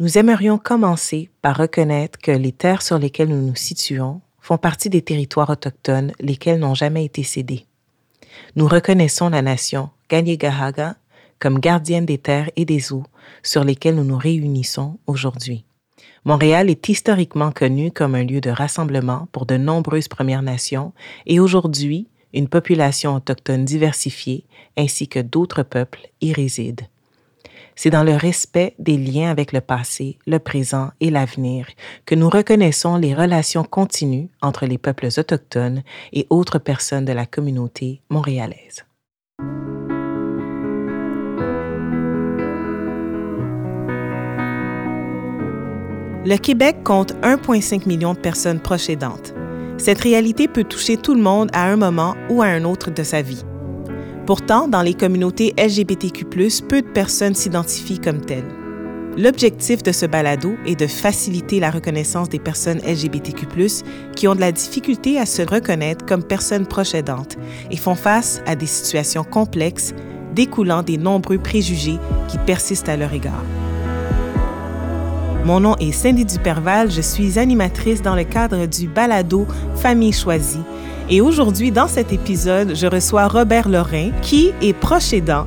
nous aimerions commencer par reconnaître que les terres sur lesquelles nous nous situons font partie des territoires autochtones lesquels n'ont jamais été cédés. Nous reconnaissons la nation Gahaga comme gardienne des terres et des eaux sur lesquelles nous nous réunissons aujourd'hui. Montréal est historiquement connu comme un lieu de rassemblement pour de nombreuses Premières Nations et aujourd'hui, une population autochtone diversifiée ainsi que d'autres peuples y résident. C'est dans le respect des liens avec le passé, le présent et l'avenir que nous reconnaissons les relations continues entre les peuples autochtones et autres personnes de la communauté montréalaise. Le Québec compte 1,5 million de personnes proches aidantes. Cette réalité peut toucher tout le monde à un moment ou à un autre de sa vie. Pourtant, dans les communautés LGBTQ, peu de personnes s'identifient comme telles. L'objectif de ce balado est de faciliter la reconnaissance des personnes LGBTQ, qui ont de la difficulté à se reconnaître comme personnes proches aidantes et font face à des situations complexes découlant des nombreux préjugés qui persistent à leur égard. Mon nom est Cindy Duperval, je suis animatrice dans le cadre du balado Famille choisie et aujourd'hui, dans cet épisode, je reçois Robert Lorrain, qui est proche aidant.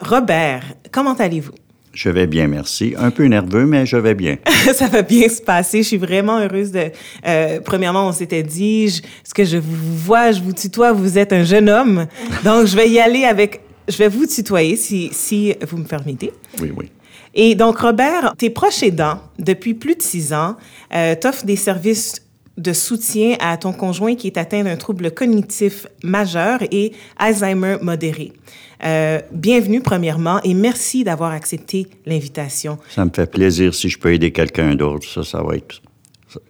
Robert, comment allez-vous? Je vais bien, merci. Un peu nerveux, mais je vais bien. ça va bien se passer. Je suis vraiment heureuse de. Euh, premièrement, on s'était dit, je, ce que je vous vois, je vous tutoie, vous êtes un jeune homme. Donc, je vais y aller avec. Je vais vous tutoyer si, si vous me permettez. Oui, oui. Et donc, Robert, tes proches aidants, depuis plus de six ans, euh, t'offrent des services de soutien à ton conjoint qui est atteint d'un trouble cognitif majeur et Alzheimer modéré. Euh, bienvenue premièrement et merci d'avoir accepté l'invitation. Ça me fait plaisir si je peux aider quelqu'un d'autre. Ça, ça va être...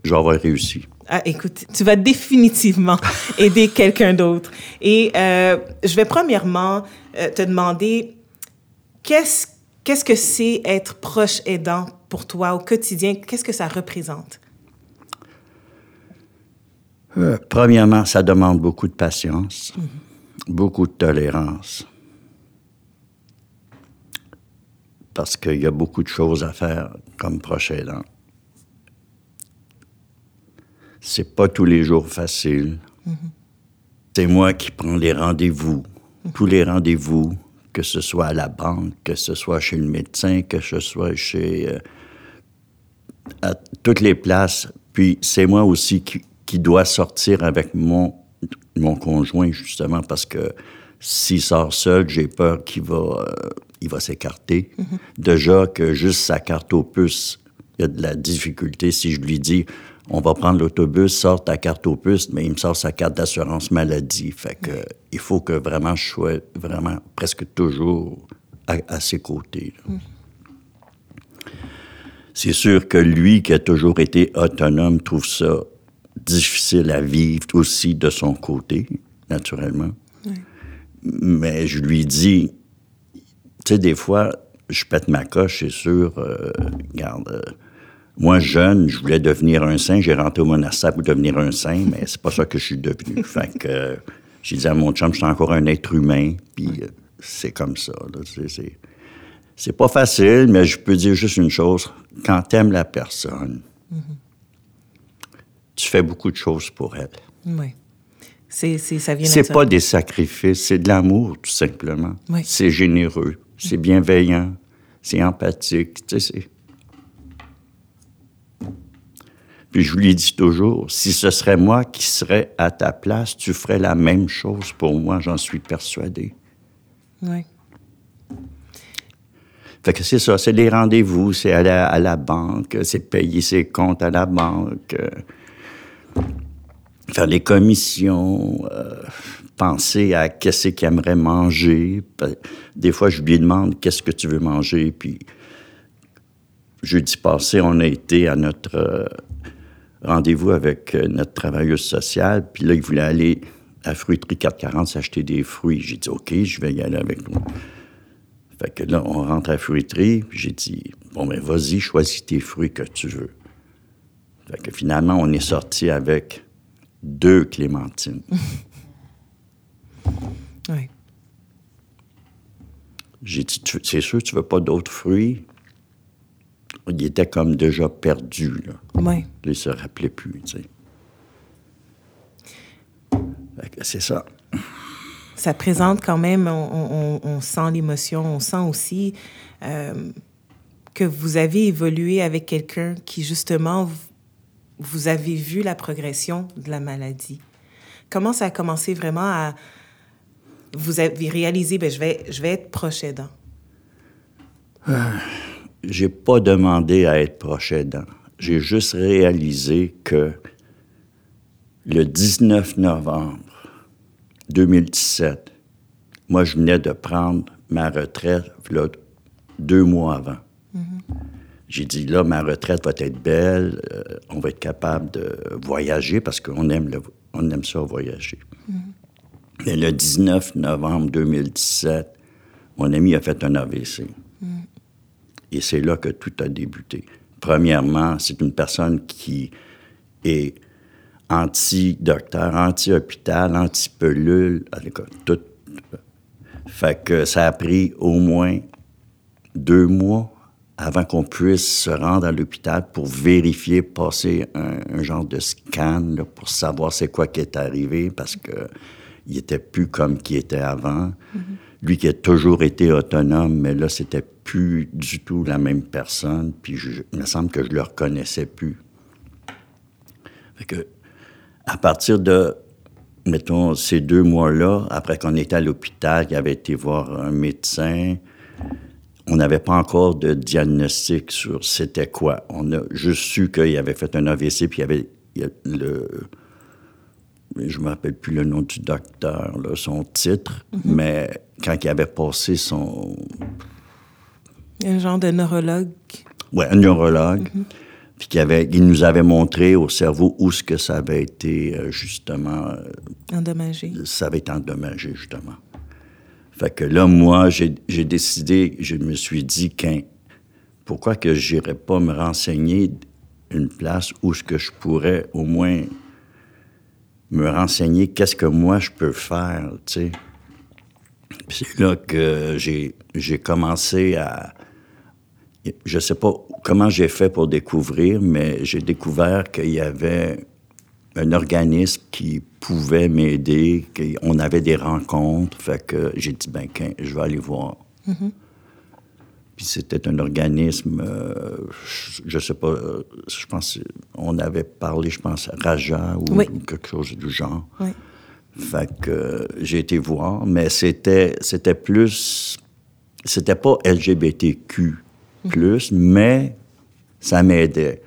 J'aurai réussi. Ah, écoute, tu vas définitivement aider quelqu'un d'autre. Et euh, je vais premièrement euh, te demander qu'est-ce Qu'est-ce que c'est être proche aidant pour toi au quotidien? Qu'est-ce que ça représente? Euh, premièrement, ça demande beaucoup de patience, mhm. beaucoup de tolérance. Parce qu'il y a beaucoup de choses à faire comme proche aidant. C'est pas tous les jours facile. Mhm. C'est moi qui prends les rendez-vous, tous les rendez-vous, que ce soit à la banque, que ce soit chez le médecin, que ce soit chez... Euh, à toutes les places. Puis c'est moi aussi qui, qui, dois sortir avec mon, mon conjoint, justement, parce que s'il sort seul, j'ai peur qu'il va, euh, il va s'écarter. Mm-hmm. Déjà que juste sa carte au puce, il y a de la difficulté si je lui dis on va prendre l'autobus, sort ta carte au puce, mais il me sort sa carte d'assurance maladie. Fait que, il faut que vraiment je sois vraiment presque toujours à, ses côtés. Mm. C'est sûr que lui, qui a toujours été autonome, trouve ça difficile à vivre aussi de son côté, naturellement. Mais je lui dis, tu sais, des fois, je pète ma coche, c'est sûr, euh, regarde, euh, moi, jeune, je voulais devenir un saint. J'ai rentré au monastère pour devenir un saint, mais c'est pas ça que je suis devenu. fait que euh, j'ai dit à mon chum, je suis encore un être humain, puis euh, c'est comme ça. C'est pas facile, mais je peux dire juste une chose. Quand t'aimes la personne, tu fais beaucoup de choses pour elle. Oui. C'est, ça vient C'est pas des sacrifices, c'est de l'amour, tout simplement. C'est généreux, c'est bienveillant, c'est empathique. Tu sais, Puis je lui dis toujours, si ce serait moi qui serais à ta place, tu ferais la même chose pour moi, j'en suis persuadé. Oui. Fait que c'est ça, c'est des rendez-vous, c'est aller à la banque, c'est payer ses comptes à la banque, euh, faire les commissions, euh, penser à qu'est-ce qu'il aimerait manger. Des fois, je lui demande qu'est-ce que tu veux manger, puis jeudi passé, on a été à notre euh, rendez-vous avec euh, notre travailleuse sociale, puis là, il voulait aller à Fruiterie 440 s'acheter des fruits. J'ai dit, OK, je vais y aller avec toi. Fait que là, on rentre à Fruiterie, puis j'ai dit, bon, ben vas-y, choisis tes fruits que tu veux. Fait que finalement, on est sorti avec deux clémentines. oui. J'ai dit, c'est sûr, tu veux pas d'autres fruits? Il était comme déjà perdu, là. Oui. Il se rappelait plus, tu sais. C'est ça. Ça présente quand même, on, sent l'émotion, on sent aussi euh, que vous avez évolué avec quelqu'un qui, justement, vous avez vu la progression de la maladie. Comment ça a commencé vraiment à... Vous avez réalisé, ben, je, vais, je vais être proche aidant? Euh, j'ai pas demandé à être proche aidant. J'ai juste réalisé que le 19 novembre 2017, moi, je venais de prendre ma retraite là, deux mois avant. Mm-hmm. J'ai dit, là, ma retraite va être belle, euh, on va être capable de voyager parce qu'on aime, le, on aime ça voyager. Mm-hmm. Mais le 19 novembre 2017, mon ami a fait un AVC. Et c'est là que tout a débuté. Premièrement, c'est une personne qui est anti-docteur, anti-hôpital, anti-pelule, tout. Fait que ça a pris au moins deux mois avant qu'on puisse se rendre à l'hôpital pour vérifier, passer un, genre de scan pour savoir c'est quoi qui est arrivé parce que il était plus comme qui était avant. Mm-hmm. Lui qui a toujours été autonome, mais là, c'était plus du tout la même personne. Puis il me semble que je le reconnaissais plus. Fait que à partir de, mettons, ces deux mois-là, après qu'on était à l'hôpital, il avait été voir un médecin, on n'avait pas encore de diagnostic sur c'était quoi. On a juste su qu'il avait fait un AVC, puis il avait le... Je me rappelle plus le nom du docteur, son titre, mm-hmm. mais quand il avait passé son... Un genre de neurologue. Oui, un neurologue. Mm-hmm puis avait, il nous avait montré au cerveau où ce que ça avait été euh, justement euh, endommagé. Ça avait été endommagé justement. Fait que là, moi, j'ai décidé, je me suis dit, qu'un, pourquoi que j'irais pas me renseigner une place où ce que je pourrais au moins me renseigner qu'est-ce que moi je peux faire, c'est là que j'ai commencé à, je sais pas comment j'ai fait pour découvrir, mais j'ai découvert qu'il y avait un organisme qui pouvait m'aider, qu'on avait des rencontres. Fait que j'ai dit, ben, je vais aller voir. Mm-hmm. Puis c'était un organisme, euh, je, sais pas, euh, je pense, on avait parlé, je pense, Raja ou quelque chose du genre. Oui. Fait que j'ai été voir, mais c'était, c'était plus, c'était pas LGBTQ plus, mais ça m'aidait.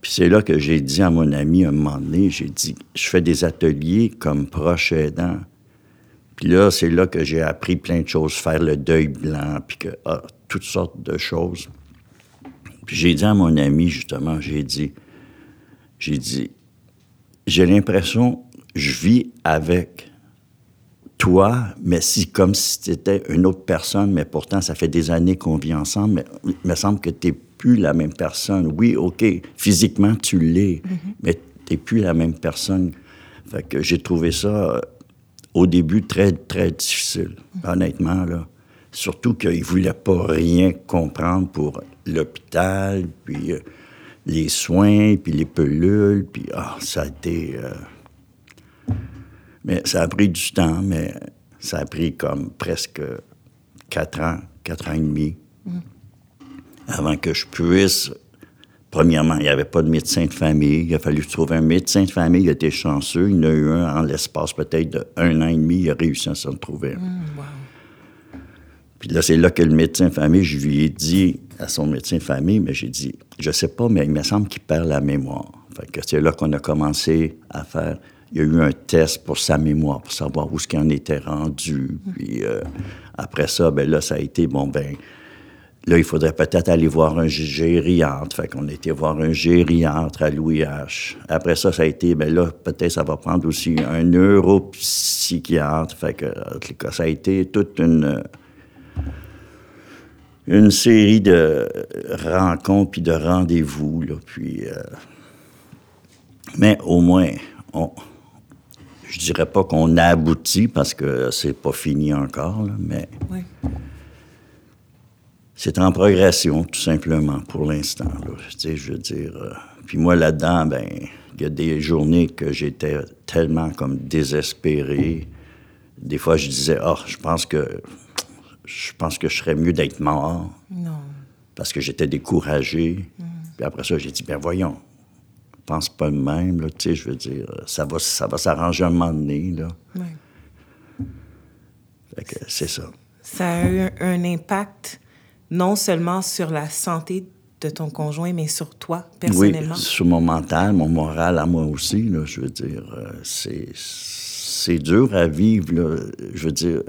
Puis c'est là que j'ai dit à mon ami un moment donné, j'ai dit, je fais des ateliers comme proche aidant. Puis là, c'est là que j'ai appris plein de choses, faire le deuil blanc, puis que, ah, toutes sortes de choses. Puis j'ai dit à mon ami, justement, j'ai dit, j'ai dit, j'ai l'impression, je vis avec toi, mais si comme si c'était une autre personne, mais pourtant ça fait des années qu'on vit ensemble, mais il me semble que tu n'es plus la même personne. Oui, OK, physiquement tu l'es, mm-hmm. mais tu n'es plus la même personne. Fait que j'ai trouvé ça euh, au début très, très difficile, honnêtement, là. Surtout qu'il ne voulait pas rien comprendre pour l'hôpital, puis euh, les soins, puis les pelules, puis ah, ça a été... Euh, mais ça a pris du temps, mais ça a pris comme presque quatre ans, quatre ans et demi, avant que je puisse. Premièrement, il n'y avait pas de médecin de famille. Il a fallu trouver un médecin de famille. Il était chanceux. Il y en a eu un en l'espace peut-être d'un an et demi. Il a réussi à s'en trouver. Mm, Puis là, c'est là que le médecin de famille, je lui ai dit à son médecin de famille, mais j'ai dit, je sais pas, mais il me semble qu'il perd la mémoire. Fait que c'est là qu'on a commencé à faire il y a eu un test pour sa mémoire, pour savoir où ce qu'il en était rendu. Puis euh, après ça, ben là, ça a été, bon, ben là, il faudrait peut-être aller voir un gériatre. Fait qu'on été voir un gériatre à Louis H. Après ça, ça a été, ben là, peut-être ça va prendre aussi un neuropsychiatre. Fait que, ça a été toute une une série de rencontres puis de rendez-vous, là, puis... Euh, mais au moins, on, je dirais pas qu'on a abouti parce que c'est pas fini encore, mais c'est en progression, tout simplement, pour l'instant. Tu sais, je veux dire. euh, puis moi, là-dedans, ben, il y a des journées que j'étais tellement comme désespéré. Des fois, je disais, ah, je pense que je pense que je serais mieux d'être mort Non. parce que j'étais découragé. Puis après ça, j'ai dit, ben voyons, pense pas le même, là, tu sais, je veux dire, ça va, ça va s'arranger un moment donné, là. Ouais. Fait que c'est ça. Ça a eu un impact non seulement sur la santé de ton conjoint, mais sur toi, personnellement. Oui, sur mon mental, mon moral à moi aussi, là, je veux dire, euh, c'est, c'est dur à vivre, là. Je veux dire,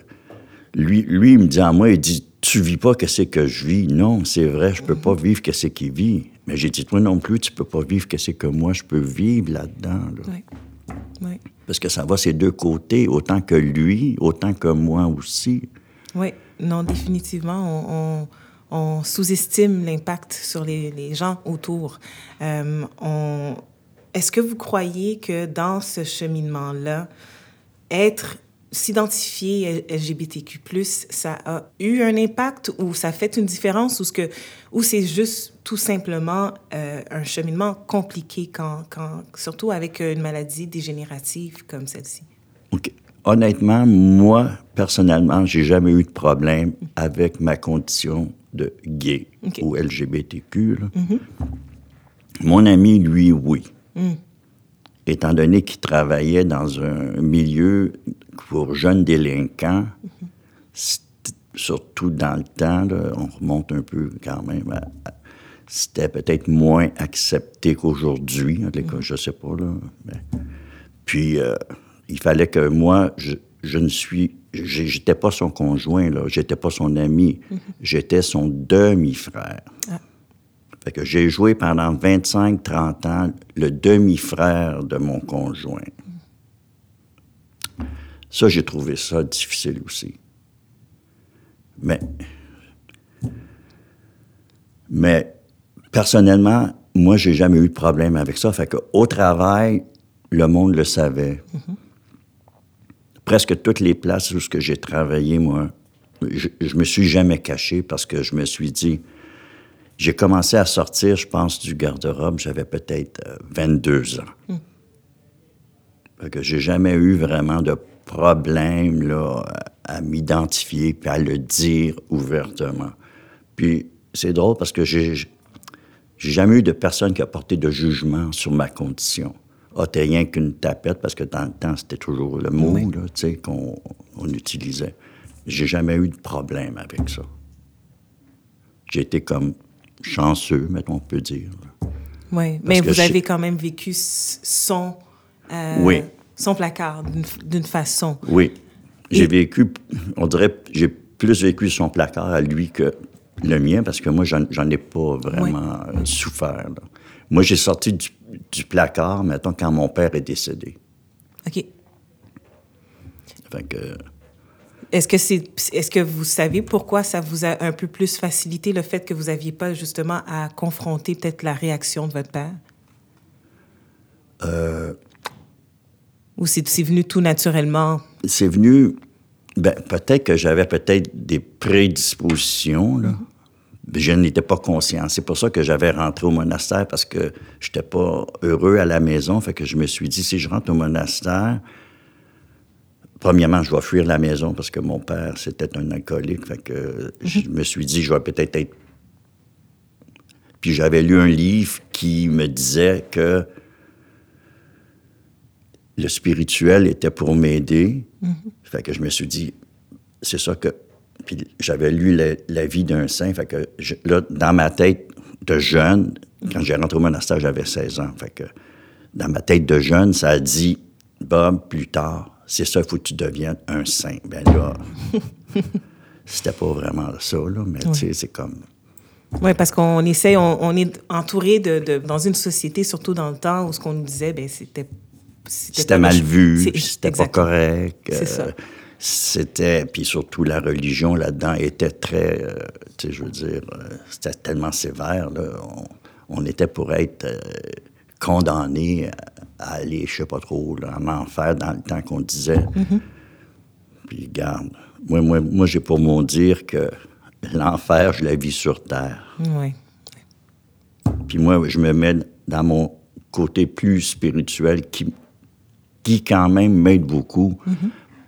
lui, lui, il me dit à moi, il dit, tu vis pas que c'est que je vis? Non, c'est vrai, je peux pas vivre que c'est qu'il vit. Mais j'ai dit, toi non plus, tu peux pas vivre que c'est que moi, je peux vivre là-dedans, là. Oui. Oui. Parce que ça va ces deux côtés, autant que lui, autant que moi aussi. Oui. Non, définitivement, on, on, on sous-estime l'impact sur les, gens autour. Euh. Est-ce que vous croyez que dans ce cheminement-là, être s'identifier LGBTQ+, ça a eu un impact ou ça fait une différence ou, ce que, ou c'est juste tout simplement euh, un cheminement compliqué, quand, quand, surtout avec une maladie dégénérative comme celle-ci? OK. Honnêtement, moi, personnellement, j'ai jamais eu de problème avec ma condition de gay ou LGBTQ. là. Mon ami, lui, oui. Étant donné qu'il travaillait dans un milieu pour jeunes délinquants, c'était- surtout dans le temps, là, on remonte un peu quand même, à- à- c'était peut-être moins accepté qu'aujourd'hui, je sais pas, là. puis, euh, il fallait que moi, je, je ne suis... J'étais pas son conjoint, là. J'étais pas son ami. J'étais son demi-frère. Fait que j'ai joué pendant 25-30 ans le demi-frère de mon conjoint. Ça, j'ai trouvé ça difficile aussi. Mais... Mais personnellement, moi, j'ai jamais eu de problème avec ça. Fait que au travail, le monde le savait. Presque toutes les places où ce que j'ai travaillé, moi, je, je me suis jamais caché parce que je me suis dit, j'ai commencé à sortir, je pense, du garde-robe, j'avais peut-être euh, 22 ans. Fait que j'ai jamais eu vraiment de problème là, à, à m'identifier puis à le dire ouvertement. Puis c'est drôle parce que j'ai j'ai jamais eu de personne qui a porté de jugement sur ma condition. Ah, t'es rien qu'une tapette, parce que dans le temps, c'était toujours le mot Oui. là, qu'on on utilisait. J'ai jamais eu de problème avec ça. J'ai été comme chanceux, mettons, on peut dire. Oui, mais vous avez quand même vécu son, euh, Oui. son placard d'une façon. Oui. J'ai Et- vécu, on dirait, j'ai plus vécu son placard à lui que le mien, parce que moi, j'en ai pas vraiment euh, souffert. là. Moi, j'ai sorti du, du placard, mettons, quand mon père est décédé. OK. Fait que, Est-ce que, c'est, est-ce que vous savez pourquoi ça vous a un peu plus facilité le fait que vous n'aviez pas justement à confronter peut-être la réaction de votre père? Euh, Ou c'est, c'est venu tout naturellement? c'est venu, ben, peut-être que j'avais peut-être des prédispositions, là. Mais Je n'étais pas conscient. C'est pour ça que j'avais rentré au monastère, parce que j'étais pas heureux à la maison. Fait que je me suis dit, si je rentre au monastère, premièrement, je vais fuir la maison parce que mon père, c'était un alcoolique. Fait que je me suis dit, je vais peut-être être... Puis j'avais lu un livre qui me disait que le spirituel était pour m'aider. Fait que je me suis dit, c'est ça que... Puis j'avais lu la, la vie d'un saint. Fait que je- là, dans ma tête de jeune, quand j'ai rentré au monastère, j'avais 16 ans. Fait que dans ma tête de jeune, ça a dit, Bob, plus tard, c'est ça, il faut que tu deviennes un saint. Ben là, c'était pas vraiment ça, là, mais tu sais, c'est comme... Oui, parce qu'on essaie, on, on est entouré de, de- dans une société, surtout dans le temps où ce qu'on nous disait, ben c'était... C'était mal vu, c'était pas correct. C'est euh, ça. C'était, puis surtout la religion là-dedans était très, euh, tu sais, je veux dire, euh, c'était tellement sévère. Là, on, on était pour être euh, condamné à, à aller, je sais pas trop, là, en enfer dans le temps qu'on disait. Mm-hmm. Puis garde, moi, moi, moi j'ai pour mon dire que l'enfer, je la vis sur terre. Oui. Puis moi, je me mets dans mon côté plus spirituel qui, qui quand même m'aide beaucoup.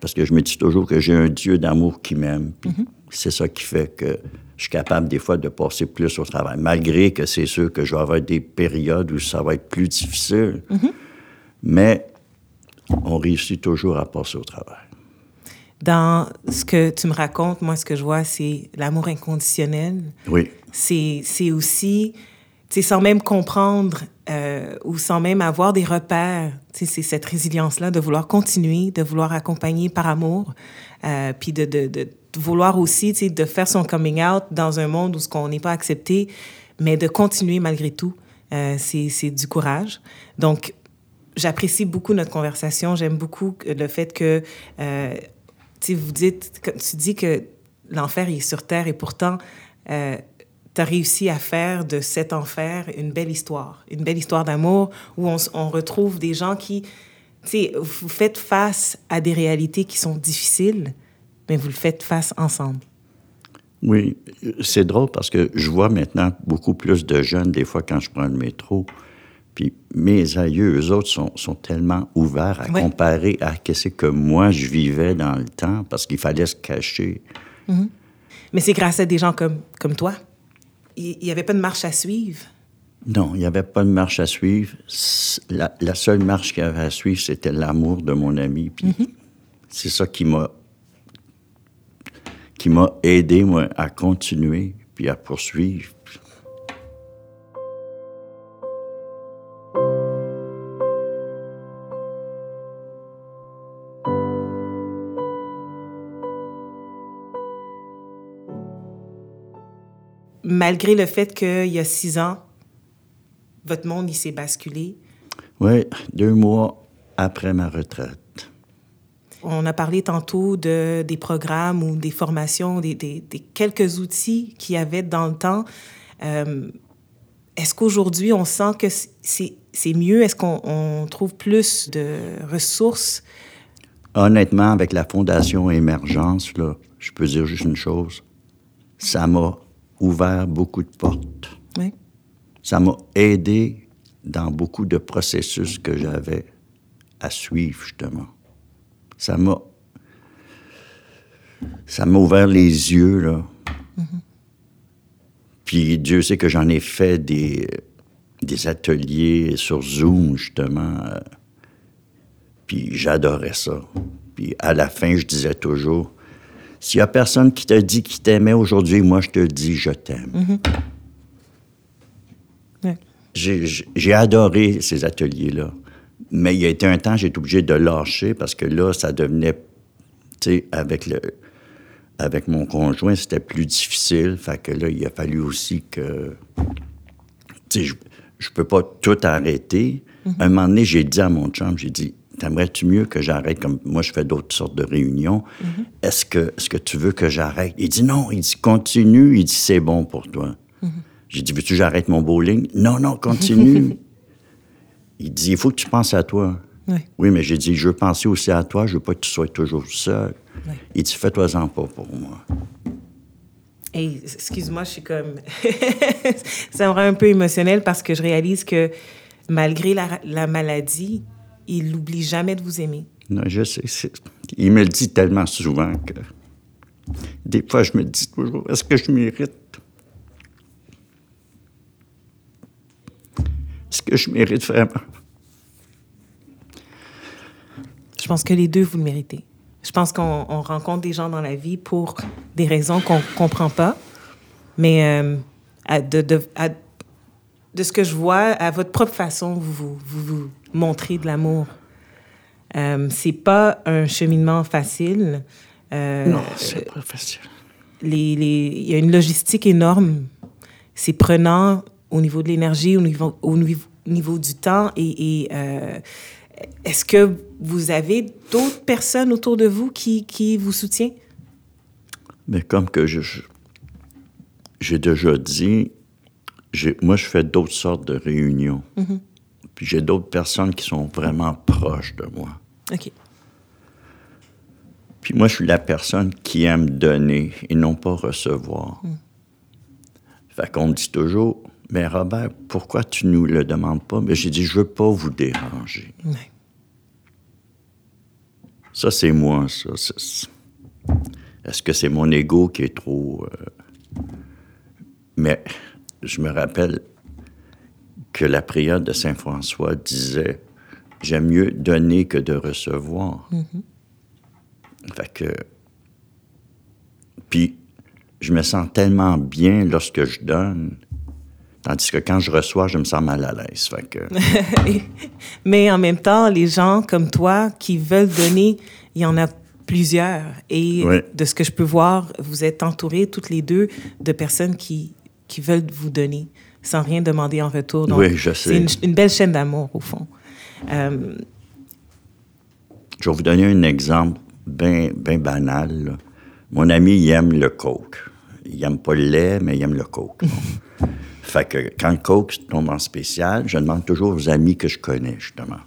Parce que je me dis toujours que j'ai un Dieu d'amour qui m'aime. Puis c'est ça qui fait que je suis capable des fois de passer plus au travail. Malgré que c'est sûr que je vais avoir des périodes où ça va être plus difficile. Mais on réussit toujours à passer au travail. Dans ce que tu me racontes, moi, ce que je vois, c'est l'amour inconditionnel. Oui. C'est aussi, sais, sans même comprendre euh, ou sans même avoir des repères, c'est cette résilience-là de vouloir continuer, de vouloir accompagner par amour, euh, puis de, de, de vouloir aussi, de faire son coming out dans un monde où ce qu'on n'est pas accepté, mais de continuer malgré tout. Euh, c'est c'est du courage. Donc, j'apprécie beaucoup notre conversation. J'aime beaucoup le fait que, tu dis que l'enfer est sur terre et pourtant, tu as réussi à faire de cet enfer une belle histoire, une belle histoire d'amour où on, retrouve des gens qui, tu sais, vous faites face à des réalités qui sont difficiles, mais vous le faites face ensemble. Oui, c'est drôle parce que je vois maintenant beaucoup plus de jeunes, des fois, quand je prends le métro. Puis mes aïeux, eux autres, sont, sont tellement ouverts à Ouais. comparer à ce que moi, je vivais dans le temps parce qu'il fallait se cacher. Mais c'est grâce à des gens comme, comme toi. Il n'y avait pas de marche à suivre? Non, il n'y avait pas de marche à suivre. La, la seule marche qu'il y avait à suivre, c'était l'amour de mon ami. Puis c'est ça qui m'a qui m'a aidé, moi, à continuer puis à poursuivre. Malgré le fait qu'il y a six ans, votre monde, il s'est basculé? Oui, deux mois après ma retraite. On a parlé tantôt de, des programmes ou des formations, des, des- des quelques outils qu'il y avait dans le temps. Euh, Est-ce qu'aujourd'hui, on sent que c'est mieux? Est-ce qu'on on trouve plus de ressources? Honnêtement, avec la Fondation Émergence, là, je peux dire juste une chose. Ça m'a ouvert beaucoup de portes. Oui. Ça m'a aidé dans beaucoup de processus que j'avais à suivre, justement. Ça m'a. Ça m'a ouvert les yeux, là. Puis Dieu sait que j'en ai fait des, des ateliers sur Zoom, justement. euh, Puis j'adorais ça. Puis à la fin, je disais toujours s'il y a personne qui t'a dit qu'il t'aimait aujourd'hui, moi, je te dis je t'aime. Ouais. J'ai- adoré ces ateliers-là. Mais il y a été un temps, j'ai été obligé de lâcher parce que là, ça devenait, tu sais, avec le, avec mon conjoint, c'était plus difficile. Fait que là, il a fallu aussi que, tu sais, je, je peux pas tout arrêter. Un moment donné, j'ai dit à mon chum, j'ai dit, t'aimerais-tu mieux que j'arrête comme moi, je fais d'autres sortes de réunions? Est-ce que, est-ce que tu veux que j'arrête? Il dit non, il dit continue, il dit c'est bon pour toi. J'ai dit, veux-tu que j'arrête mon bowling? Non, non, continue. il dit, il faut que tu penses à toi. Oui. Oui, mais j'ai dit, je veux penser aussi à toi, je veux pas que tu sois toujours seul. Oui. Il dit, fais-toi-en pas pour moi. Hey, excuse-moi, je suis comme... ça me rend un peu émotionnel parce que je réalise que malgré la, la maladie, il n'oublie jamais de vous aimer. Non, je sais. Il me le dit tellement souvent que des fois, je me dis toujours, est-ce que je mérite? Est-ce que je mérite vraiment? Je pense que les deux, vous le méritez. Je pense qu'on on rencontre des gens dans la vie pour des raisons qu'on comprend pas. Mais euh, à- de, de, à- de ce que je vois, à votre propre façon, vous vous, vous, vous montrez de l'amour. Euh, c'est pas un cheminement facile. Euh, non, c'est pas facile. les, les- il y a une logistique énorme. C'est prenant au niveau de l'énergie, au niveau, au niveau, niveau du temps. Et, et, euh, est-ce que vous avez d'autres personnes autour de vous qui, qui vous soutiennent? Mais comme que je, je- j'ai déjà dit, moi, je fais d'autres sortes de réunions. Puis j'ai d'autres personnes qui sont vraiment proches de moi. OK. Puis moi, je suis la personne qui aime donner et non pas recevoir. Fait qu'on me dit toujours, mais Robert, pourquoi tu nous le demandes pas? Mais j'ai dit, je veux pas vous déranger. Ça, c'est moi, ça. Est-ce que c'est mon ego qui est trop... euh, Mais je me rappelle que la prière de Saint François disait, j'aime mieux donner que de recevoir. Fait que... Puis, je me sens tellement bien lorsque je donne, tandis que quand je reçois, je me sens mal à l'aise. Que... Mais en même temps, les gens comme toi qui veulent donner, il y en a plusieurs. Et Oui. de ce que je peux voir, vous êtes entourés toutes les deux de personnes qui, qui veulent vous donner sans rien demander en retour. Donc, Oui, je C'est sais. une, une belle chaîne d'amour, au fond. Euh, Je vais vous donner un exemple bien ben banal. là. Mon ami, il aime le coke. Il aime pas le lait, mais il aime le coke. Bon. fait que quand le coke tombe en spécial, je demande toujours aux amis que je connais, justement.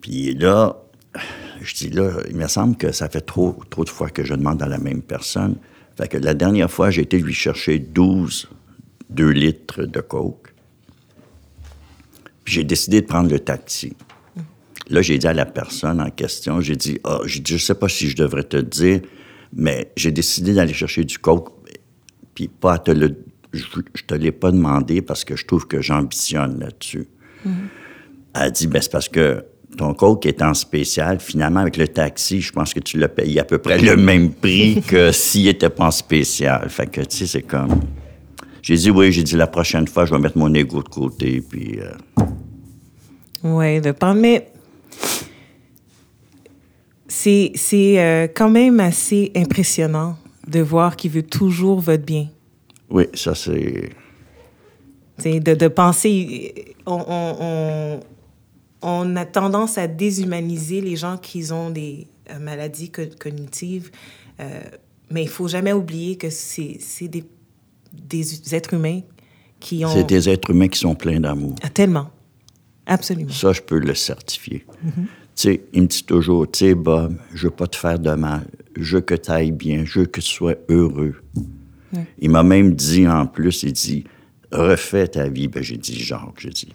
Puis là, je dis là, il me semble que ça fait trop, trop de fois que je demande à la même personne. Fait que la dernière fois, j'ai été lui chercher 12, 2 litres de coke. J'ai décidé de prendre le taxi. Là, j'ai dit à la personne en question, j'ai dit, ah, je sais pas si je devrais te dire, mais j'ai décidé d'aller chercher du coke, puis pas te le, je, je te l'ai pas demandé parce que je trouve que j'ambitionne là-dessus. Elle a dit, ben c'est parce que ton coke est en spécial. Finalement, avec le taxi, je pense que tu l'as payé à peu près le même prix que s'il était pas en spécial. Fait que, tu sais, c'est comme... J'ai dit, oui, j'ai dit, la prochaine fois, je vais mettre mon ego de côté, puis... euh, Oui, de pas. Mais c'est euh, quand même assez impressionnant de voir qu'il veut toujours votre bien. oui, ça, c'est... C'est de, de penser. On, on, on, on a tendance à déshumaniser les gens qui ont des euh, maladies co- cognitives, euh, mais il faut jamais oublier que c'est des, des êtres humains qui ont. C'est des êtres humains qui sont pleins d'amour. Ah, tellement. Absolument. Ça, je peux le certifier. Tu sais, il me dit toujours, tu sais, Bob, je veux pas te faire de mal. Je veux que tu ailles bien. Je veux que tu sois heureux. Il m'a même dit en plus, il dit, refais ta vie. Ben, j'ai dit, Jacques, j'ai dit,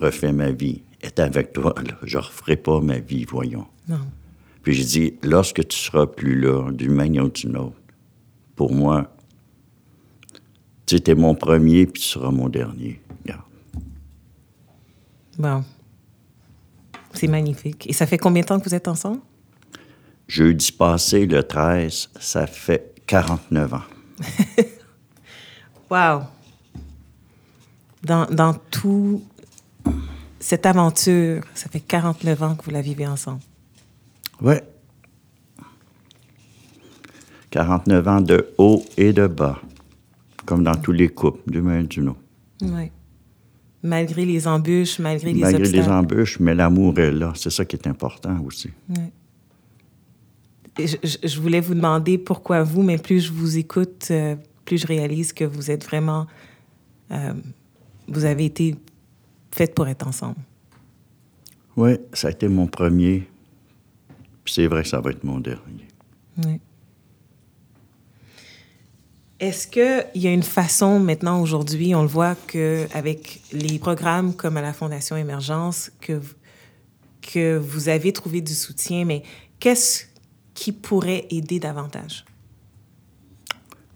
refais ma vie. Est avec toi, là. Je referai pas ma vie, voyons. Non. Puis j'ai dit, lorsque tu seras plus là, d'une manière ou d'une autre, pour moi, tu étais mon premier, puis tu seras mon dernier. Regarde. Bon. C'est magnifique. Et ça fait combien de temps que vous êtes ensemble? Jeudi passé, le 13, ça fait 49 ans. Wow! Dans, dans tout cette aventure, ça fait 49 ans que vous la vivez ensemble. Ouais. 49 ans de haut et de bas, comme dans tous les couples, du main d'une autre. Oui. Malgré les embûches, malgré les Malgré les embûches, mais l'amour est là. C'est ça qui est important aussi. Ouais. Je voulais vous demander pourquoi vous, mais plus je vous écoute, euh, plus je réalise que vous êtes vraiment... euh, vous avez été faites pour être ensemble. Oui, ça a été mon premier. Puis c'est vrai que ça va être mon dernier. Oui. Est-ce qu'il y a une façon maintenant aujourd'hui, on le voit qu'avec les programmes comme à la Fondation Émergence, que, que vous avez trouvé du soutien, mais qu'est-ce qui pourrait aider davantage?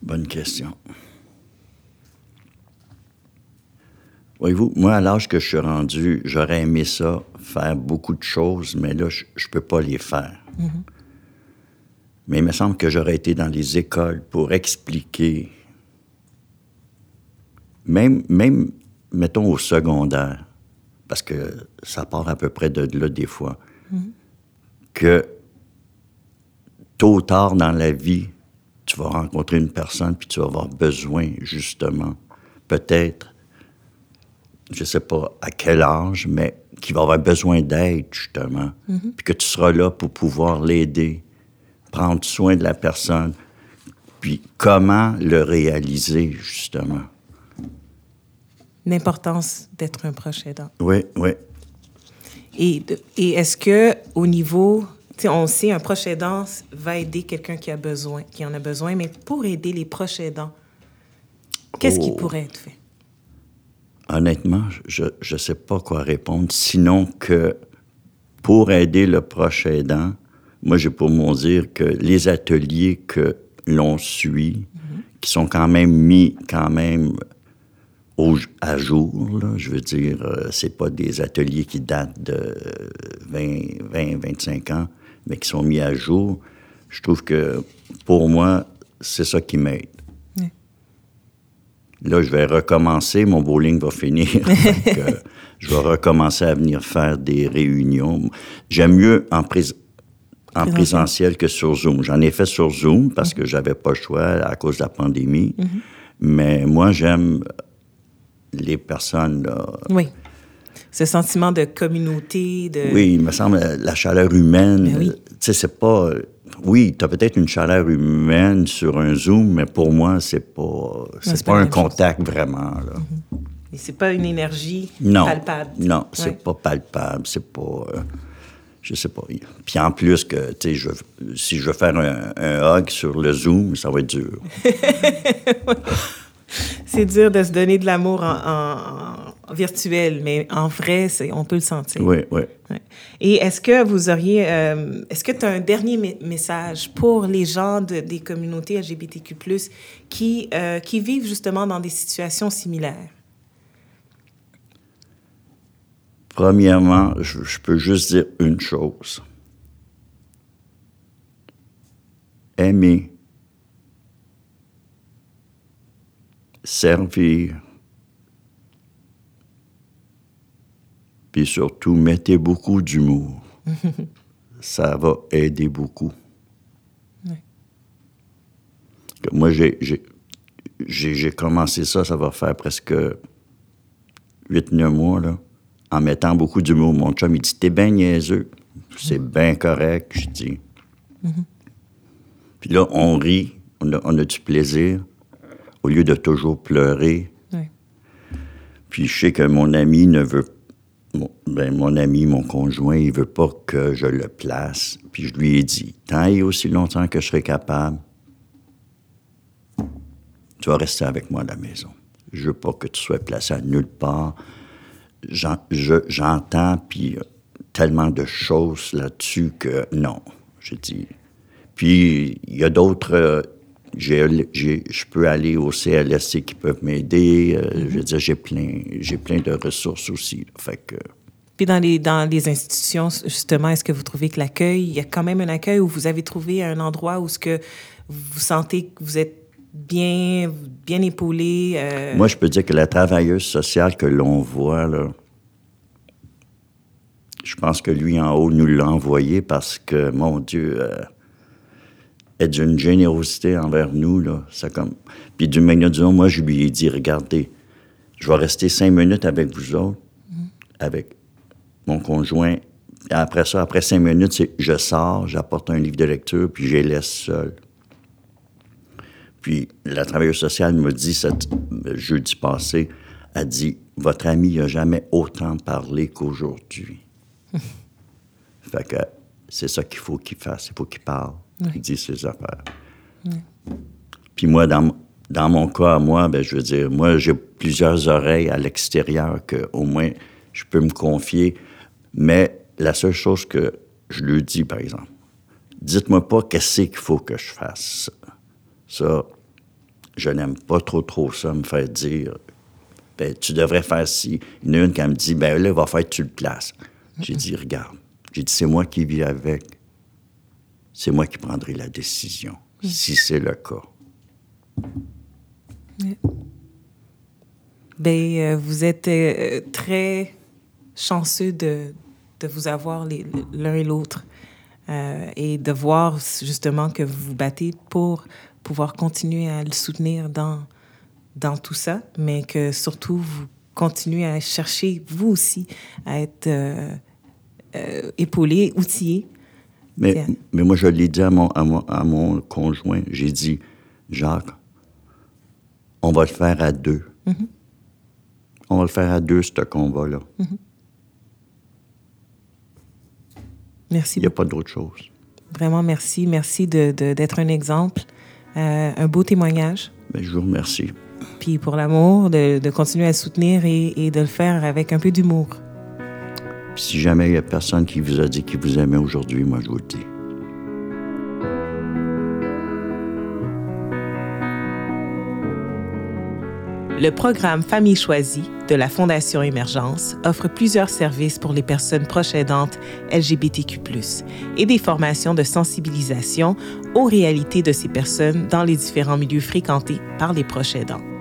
Bonne question. Voyez-vous, moi, à l'âge que je suis rendu, j'aurais aimé ça, faire beaucoup de choses, mais là, je ne peux pas les faire. Mais il me semble que j'aurais été dans les écoles pour expliquer, même, même mettons, au secondaire, parce que ça part à peu près de là des fois, que tôt ou tard dans la vie, tu vas rencontrer une personne puis tu vas avoir besoin, justement, peut-être, je sais pas à quel âge, mais qui va avoir besoin d'aide, justement, puis que tu seras là pour pouvoir l'aider, prendre soin de la personne, puis comment le réaliser, justement? L'importance d'être un proche aidant. Oui, oui. Et, et est-ce que au niveau sais, on sait un proche aidant va aider quelqu'un qui a besoin, qui en a besoin, mais pour aider les proches aidants, qu'est-ce qui Oh. pourrait être fait? Honnêtement, je ne sais pas quoi répondre, sinon que pour aider le proche aidant, moi, j'ai pour mon dire que les ateliers que l'on suit, qui sont quand même mis quand même au, à jour, là, je veux dire, euh, c'est pas des ateliers qui datent de 20, 20, 25 ans, mais qui sont mis à jour. Je trouve que pour moi, c'est ça qui m'aide. Là, je vais recommencer, mon bowling va finir. Que je vais recommencer à venir faire des réunions. J'aime mieux en, en Présentiel. que sur Zoom. J'en ai fait sur Zoom parce que j'avais pas le choix à cause de la pandémie. Mais moi, j'aime les personnes, là. Oui. Ce sentiment de communauté, de... Oui, il me semble, euh, la chaleur humaine, Ben oui. euh, tu sais, c'est pas... Oui, tu as peut-être une chaleur humaine sur un Zoom, mais pour moi, c'est pas... C'est pas, un chose. contact vraiment, là. Et c'est pas une énergie Non. palpable? Non, c'est Ouais. pas palpable, c'est pas. euh, je sais pas. Puis en plus que, tu sais, si je veux faire un, un hug sur le Zoom, ça va être dur. C'est dur de se donner de l'amour en virtuel, mais en vrai, c'est, on peut le sentir. Oui, oui. Ouais. Et est-ce que vous auriez, euh, est-ce que tu as un dernier me- message pour les gens de- des communautés LGBTQ+, qui, euh, qui vivent justement dans des situations similaires? Premièrement, je, je peux juste dire une chose. Aimer, servir, puis surtout, mettez beaucoup d'humour. Ça va aider beaucoup. Moi, j'ai- commencé ça, ça va faire presque 8-9 mois, là, en mettant beaucoup d'humour. Mon chum, il dit T'es bien niaiseux. C'est bien correct, je dis. Puis là, on rit, on a, on a du plaisir, au lieu de toujours pleurer. Puis je sais que mon ami ne veut ben, mon ami, mon conjoint, il veut pas que je le place. Puis je lui ai dit, tant et aussi longtemps que je serai capable, tu vas rester avec moi à la maison. Je veux pas que tu sois placé à nulle part. J'en- je- J'entends, puis euh, tellement de choses là-dessus que non. J'ai dit. Puis il y a d'autres. Je peux aller au CLSC qui peuvent m'aider. euh, Je veux dire, j'ai plein, j'ai plein de ressources aussi. là. Fait que. Puis dans les, dans les institutions, justement, est-ce que vous trouvez que l'accueil, il y a quand même un accueil où vous avez trouvé un endroit où ce que vous sentez que vous êtes bien, bien épaulé? euh, Moi, je peux dire que la travailleuse sociale que l'on voit, là, je pense que lui en haut nous l'a envoyé parce que, mon Dieu, euh, est d'une générosité envers nous. Là, ça comme... Puis d'une manière disons, moi, je lui ai dit, regardez, je vais rester cinq minutes avec vous autres, avec mon conjoint. Et après ça, après cinq minutes, c'est je sors, j'apporte un livre de lecture, puis je les laisse seuls. Puis la travailleuse sociale m'a dit, cette, jeudi passé, a dit, votre ami n'a jamais autant parlé qu'aujourd'hui. fait que c'est ça qu'il faut qu'il fasse, il faut qu'il parle, qu'il dise ses affaires. Puis moi, dans, mon cas, moi, ben, je veux dire, moi, j'ai plusieurs oreilles à l'extérieur que au moins je peux me confier. Mais la seule chose que je lui dis, par exemple, dites-moi pas qu'est-ce qu'il faut que je fasse. Ça, je n'aime pas trop, trop ça, me faire dire, ben, tu devrais faire ci. Il y en a une qui me dit, ben là, il va faire tu le places. J'ai dit, regarde, j'ai dit, c'est moi qui vis avec. C'est moi qui prendrai la décision, si c'est le cas. Ben, euh, vous êtes euh, très chanceux de, de vous avoir l'un et l'autre euh, et de voir justement que vous vous battez pour pouvoir continuer à le soutenir dans, dans tout ça, mais que surtout vous continuez à chercher, vous aussi, à être épaulé, outillé. Mais, mais moi, je l'ai dit à mon, à mon, à mon conjoint. J'ai dit, Jacques, on va le faire à deux. On va le faire à deux, ce combat-là. Merci. Il n'y a pas d'autre chose. Vraiment, merci. Merci d'être de, d'être un exemple, euh, un beau témoignage. Mais ben, je vous remercie. Puis pour l'amour, de, de, continuer à soutenir et, et, de le faire avec un peu d'humour. Si jamais il n'y a personne qui vous a dit qu'il vous aimait aujourd'hui, moi je vous le dis. Le programme Famille choisie de la Fondation Émergence offre plusieurs services pour les personnes proches aidantes LGBTQ+, et des formations de sensibilisation aux réalités de ces personnes dans les différents milieux fréquentés par les proches aidants.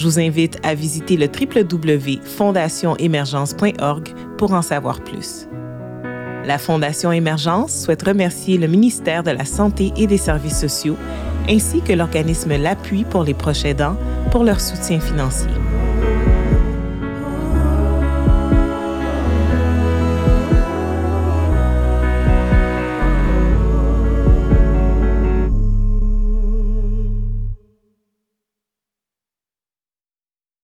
Je vous invite à visiter le www.fondationemergence.org pour en savoir plus. La Fondation Émergence souhaite remercier le ministère de la Santé et des Services sociaux ainsi que l'organisme L'Appui pour les proches aidants pour leur soutien financier.